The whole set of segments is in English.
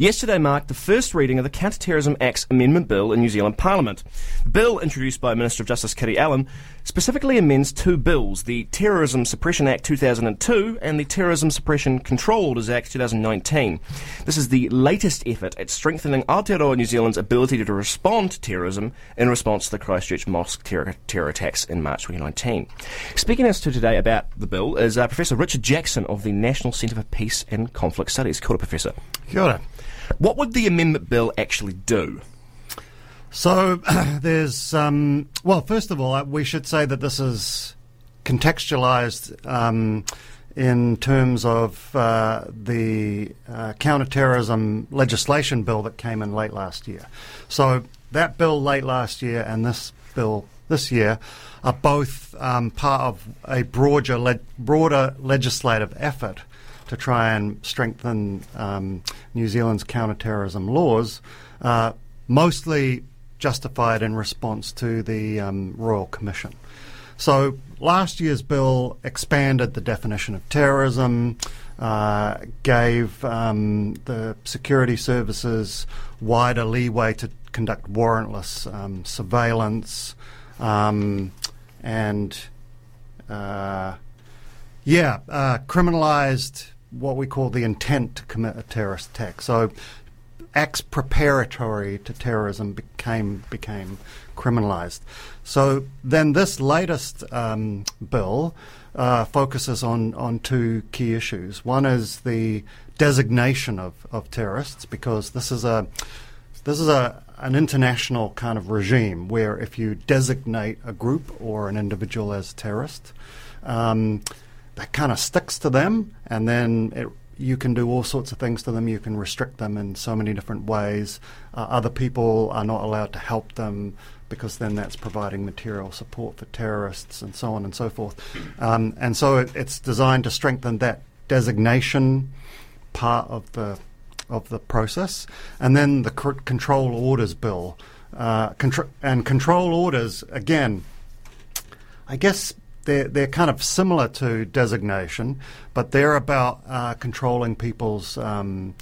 Yesterday marked the first reading of the Counter-Terrorism Acts Amendment Bill in New Zealand Parliament. The bill, introduced by Minister of Justice Kiri Allen, specifically amends two bills, the Terrorism Suppression Act 2002 and the Terrorism Suppression Control Orders Act 2019. This is the latest effort at strengthening Aotearoa New Zealand's ability to respond to terrorism in response to the Christchurch mosque terror, terror attacks in March 2019. Speaking to us today about the bill is uh, Professor Richard Jackson of the National Centre for Peace and Conflict Studies. Kia ora, Professor. Kia ora. What would the amendment bill actually do? So there's, um, well, first of all, uh, we should say that this is contextualized um, in terms of uh, the uh, counterterrorism legislation bill that came in late last year. So that bill late last year and this bill this year are both um, part of a broader, le- broader legislative effort to try and strengthen um, New Zealand's counterterrorism laws, uh, mostly justified in response to the um, Royal Commission. So last year's bill expanded the definition of terrorism, uh, gave um, the security services wider leeway to conduct warrantless um, surveillance, um, and uh, yeah, uh, criminalized what we call the intent to commit a terrorist attack. So acts preparatory to terrorism became became criminalized. So then this latest um, bill uh, focuses on, on two key issues. One is the designation of, of terrorists because this is a this is a an international kind of regime where if you designate a group or an individual as terrorist, um, that kind of sticks to them, and then it, you can do all sorts of things to them. You can restrict them in so many different ways. Uh, other people are not allowed to help them because then that's providing material support for terrorists and so on and so forth. Um, and so it, it's designed to strengthen that designation part of the of the process, and then the c- control orders bill. Uh, contr- and control orders again. I guess they're, they're kind of similar to designation, but they're about uh, controlling people's um,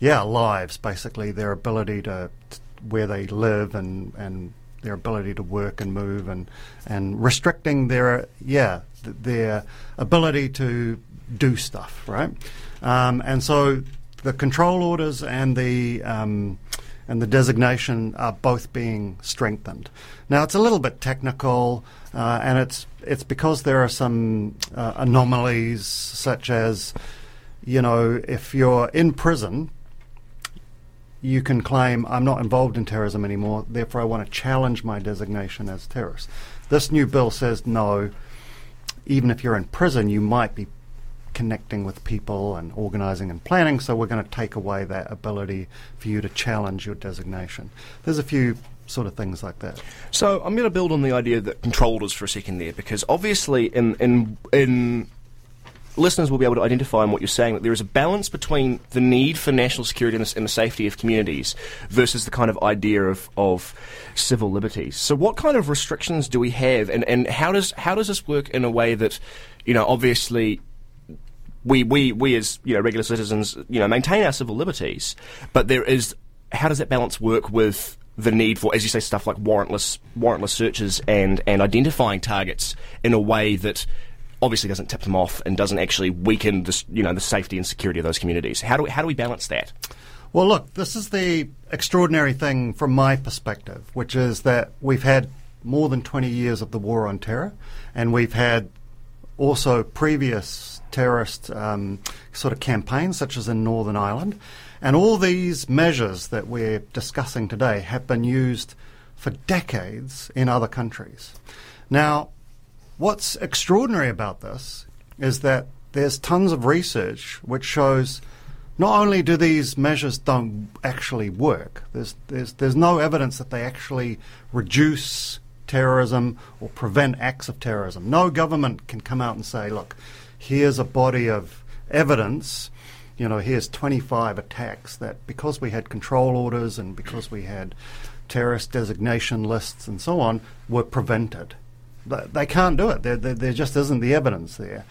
yeah lives, basically their ability to, to, where they live and and their ability to work and move and and restricting their yeah th- their ability to do stuff right, um, and so the control orders and the um, and the designation are both being strengthened. Now it's a little bit technical, uh, and it's it's because there are some uh, anomalies such as, you know, if you're in prison, you can claim I'm not involved in terrorism anymore, therefore I want to challenge my designation as terrorist. This new bill says no. Even if you're in prison, you might be connecting with people and organising and planning, so we're going to take away that ability for you to challenge your designation. There's a few sort of things like that. So I'm going to build on the idea that control orders for a second there, because obviously in in in listeners will be able to identify in what you're saying that there is a balance between the need for national security and the, and the, safety of communities versus the kind of idea of, of civil liberties. So, what kind of restrictions do we have, and, and how does how does this work in a way that, you know, obviously we, we, we as you know regular citizens you know maintain our civil liberties, but there is how does that balance work with the need for, as you say, stuff like warrantless warrantless searches and and identifying targets in a way that obviously doesn't tip them off and doesn't actually weaken the you know the safety and security of those communities. How do we, how do we balance that? Well, look, this is the extraordinary thing from my perspective, which is that we've had more than 20 years of the war on terror, and we've had also previous terrorist um, sort of campaigns, such as in Northern Ireland. And all these measures that we're discussing today have been used for decades in other countries. Now, what's extraordinary about this is that there's tons of research which shows not only do these measures don't actually work, there's, there's, there's no evidence that they actually reduce terrorism or prevent acts of terrorism. No government can come out and say, look, here's a body of evidence. You know, here's 25 attacks that because we had control orders and because we had terrorist designation lists and so on, were prevented. They can't do it. There, there, there just isn't the evidence there.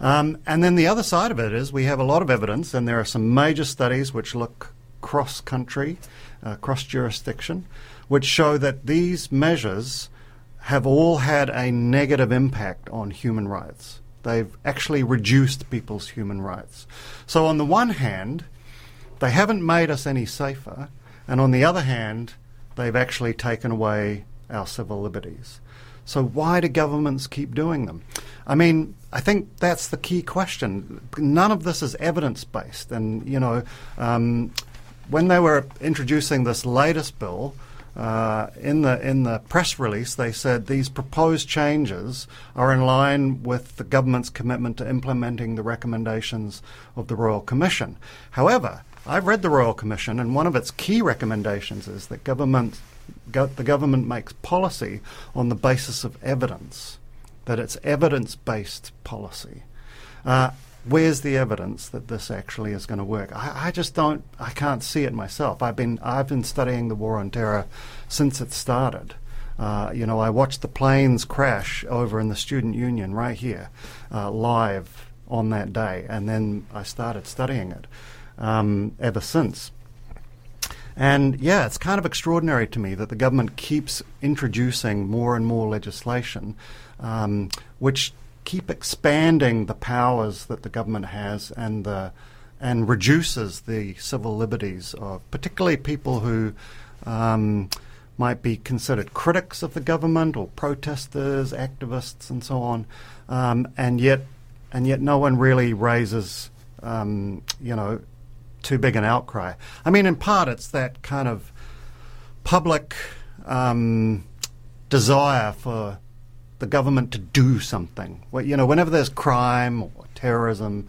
Um, and then the other side of it is we have a lot of evidence, and there are some major studies which look cross country, uh, cross jurisdiction, which show that these measures have all had a negative impact on human rights. They've actually reduced people's human rights. So, on the one hand, they haven't made us any safer, and on the other hand, they've actually taken away our civil liberties. So, why do governments keep doing them? I mean, I think that's the key question. None of this is evidence based. And, you know, um, when they were introducing this latest bill, uh, in the in the press release, they said these proposed changes are in line with the government's commitment to implementing the recommendations of the Royal Commission. However, I've read the Royal Commission, and one of its key recommendations is that government go, the government makes policy on the basis of evidence, that it's evidence based policy. Uh, where's the evidence that this actually is going to work? I, I, just don't. I can't see it myself. I've been I've been studying the war on terror since it started. Uh, you know, I watched the planes crash over in the Student Union right here, uh, live on that day, and then I started studying it um, ever since. And yeah, it's kind of extraordinary to me that the government keeps introducing more and more legislation, um, which keep expanding the powers that the government has and the and reduces the civil liberties of particularly people who um, might be considered critics of the government or protesters, activists, and so on, um, and yet and yet no one really raises um, you know too big an outcry. I mean, in part, it's that kind of public um, desire for the government to do something. Well, you know, whenever there's crime or terrorism,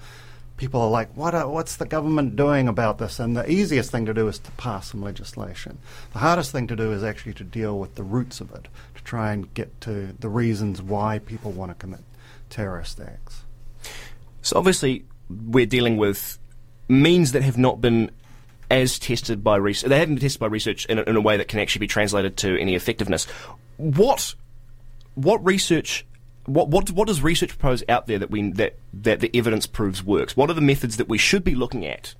people are like, what are, what's the government doing about this? And the easiest thing to do is to pass some legislation. The hardest thing to do is actually to deal with the roots of it, to try and get to the reasons why people want to commit terrorist acts. So obviously, we're dealing with means that have not been as tested by research. They haven't been tested by research in a, in a way that can actually be translated to any effectiveness. What what research what, what what does research propose out there that we that that the evidence proves works? What are the methods that we should be looking at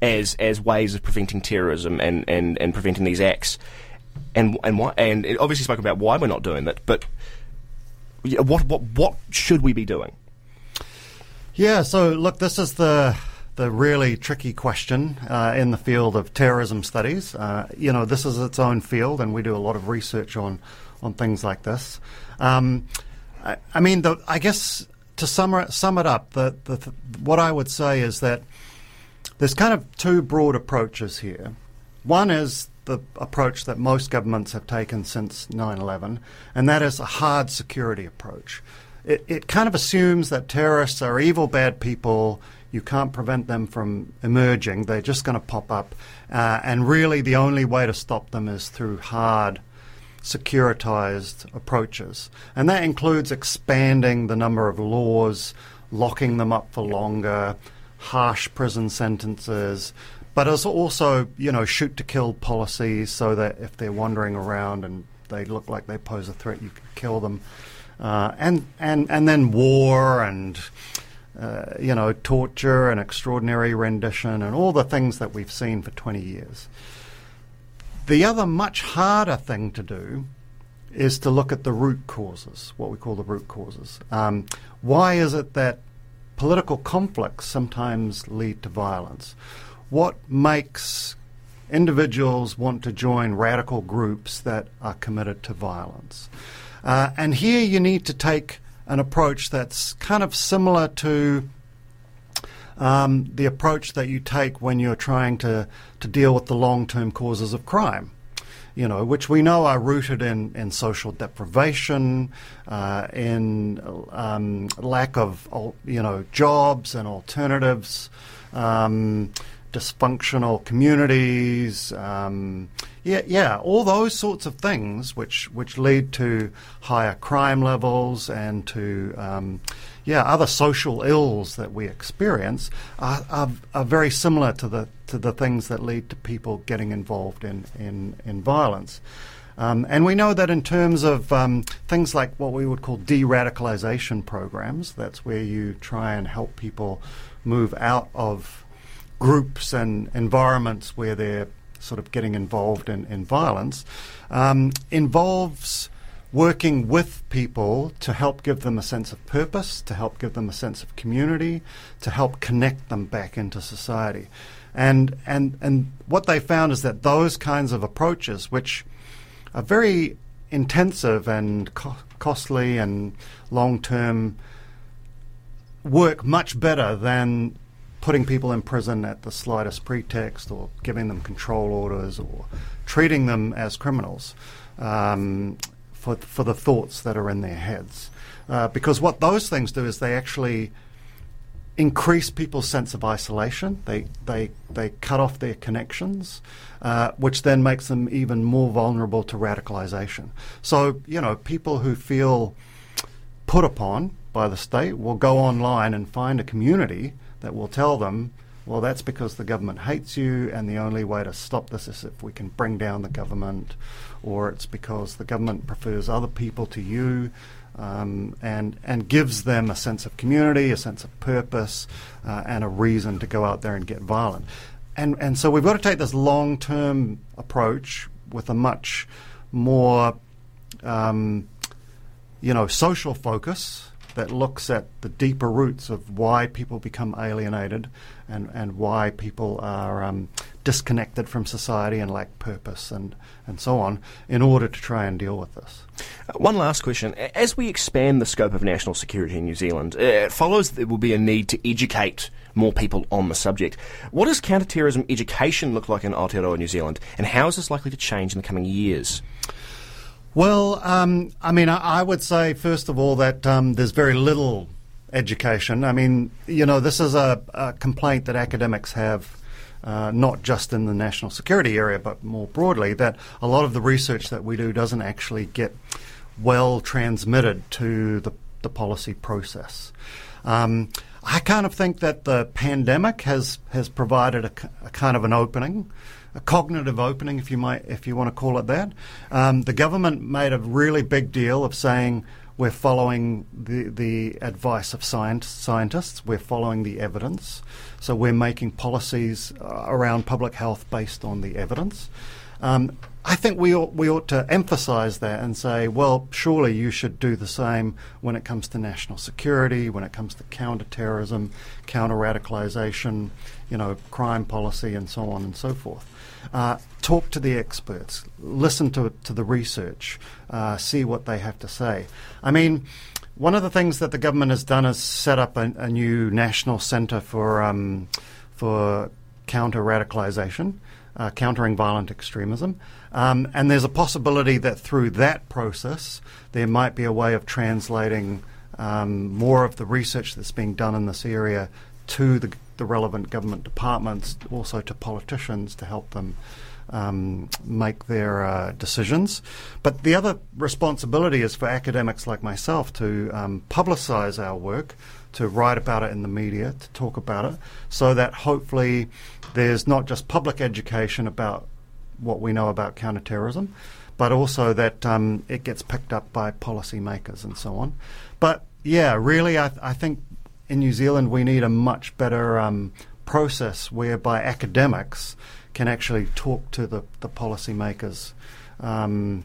as as ways of preventing terrorism and, and, and preventing these acts? And and why and it obviously spoke about why we're not doing that, but what what what should we be doing? Yeah, so look, this is the the really tricky question uh, in the field of terrorism studies. Uh, you know, this is its own field, and we do a lot of research on on things like this. Um, I, I, mean, the, I guess to sum, sum it up, the, the, what I would say is that there's kind of two broad approaches here. One is the approach that most governments have taken since 9 11, and that is a hard security approach. It, it kind of assumes that terrorists are evil, bad people you can't prevent them from emerging. They're just going to pop up. Uh, and really, the only way to stop them is through hard, securitized approaches. And that includes expanding the number of laws, locking them up for longer, harsh prison sentences. But it's also, you know, shoot to kill policies so that if they're wandering around and they look like they pose a threat, you can kill them. Uh, and, and, and then war and uh, you know, torture and extraordinary rendition and all the things that we've seen for 20 years. The other much harder thing to do is to look at the root causes, what we call the root causes. Um, why is it that political conflicts sometimes lead to violence? What makes individuals want to join radical groups that are committed to violence? Uh, and here you need to take an approach that's kind of similar to um, the approach that you take when you're trying to, to deal with the long term causes of crime. You know, which we know are rooted in, in social deprivation, uh, in um, lack of you know jobs and alternatives, um, dysfunctional communities, um, yeah, yeah, all those sorts of things which which lead to higher crime levels and to um, yeah other social ills that we experience are, are, are, very similar to the to the things that lead to people getting involved in in, in violence. Um, and we know that in terms of um, things like what we would call de radicalization programs, that's where you try and help people move out of groups and environments where they're sort of getting involved in, in violence um, involves working with people to help give them a sense of purpose, to help give them a sense of community, to help connect them back into society. And, and, and what they found is that those kinds of approaches, which are very intensive and co- costly and long term, work much better than putting people in prison at the slightest pretext or giving them control orders or treating them as criminals um, for, for the thoughts that are in their heads. Uh, because what those things do is they actually increase people's sense of isolation. They they they cut off their connections, uh, which then makes them even more vulnerable to radicalization. So you know, people who feel put upon by the state will go online and find a community that will tell them. Well, that's because the government hates you, and the only way to stop this is if we can bring down the government, or it's because the government prefers other people to you, um, and and gives them a sense of community, a sense of purpose, uh, and a reason to go out there and get violent. And and so we've got to take this long term approach with a much more um, you know social focus that looks at the deeper roots of why people become alienated and, and why people are um, disconnected from society and lack purpose and, and so on in order to try and deal with this. Uh, one last question. As we expand the scope of national security in New Zealand, uh, it follows that there will be a need to educate more people on the subject. What does counterterrorism education look like in Aotearoa, New Zealand, and how is this likely to change in the coming years? Well, um, I mean, I, I, would say, first of all, that um, there's very little education. I mean, you know, this is a, a complaint that academics have. Uh, not just in the national security area, but more broadly, that a lot of the research that we do doesn't actually get well transmitted to the, the policy process. Um, I kind of think that the pandemic has has provided a, a, kind of an opening, a cognitive opening, if you might, if you want to call it that. Um, the government made a really big deal of saying we're following the, the advice of scientists. We're following the evidence. So we're making policies uh, around public health based on the evidence. Um, I think we ought, we ought to emphasise that and say, well, surely you should do the same when it comes to national security, when it comes to counter-terrorism, counter-radicalisation, you know, crime policy, and so on and so forth. Uh, talk to the experts, listen to to the research, uh, see what they have to say. I mean, one of the things that the government has done is set up a, a new national centre for um, for counter radicalisation, uh, countering violent extremism. Um, and there's a possibility that through that process, there might be a way of translating um, more of the research that's being done in this area to the, the relevant government departments, also to politicians to help them um, make their uh, decisions. But the other responsibility is for academics like myself to um, publicise our work, to write about it in the media, to talk about it, so that hopefully there's not just public education about what we know about counterterrorism, but also that um, it gets picked up by policymakers and so on. But yeah, really, I, I think in New Zealand we need a much better um, process whereby academics can actually talk to the, the policymakers um,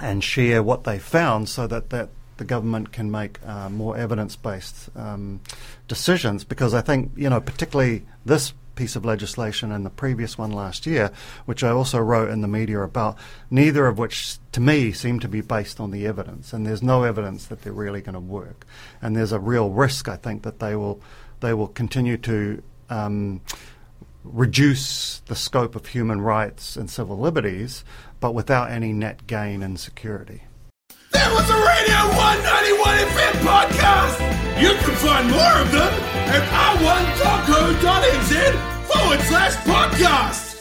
and share what they found so that, that the government can make uh, more evidence based um, decisions. Because I think, you know, particularly this piece of legislation and the previous one last year, which I also wrote in the media about, neither of which to me seem to be based on the evidence. And there's no evidence that they're really going to work. And there's a real risk, I think, that they will they will continue to um, reduce the scope of human rights and civil liberties, but without any net gain in security. That was a Radio One 91 FM podcast. You can find more of them at r1.co.nz forward slash podcast.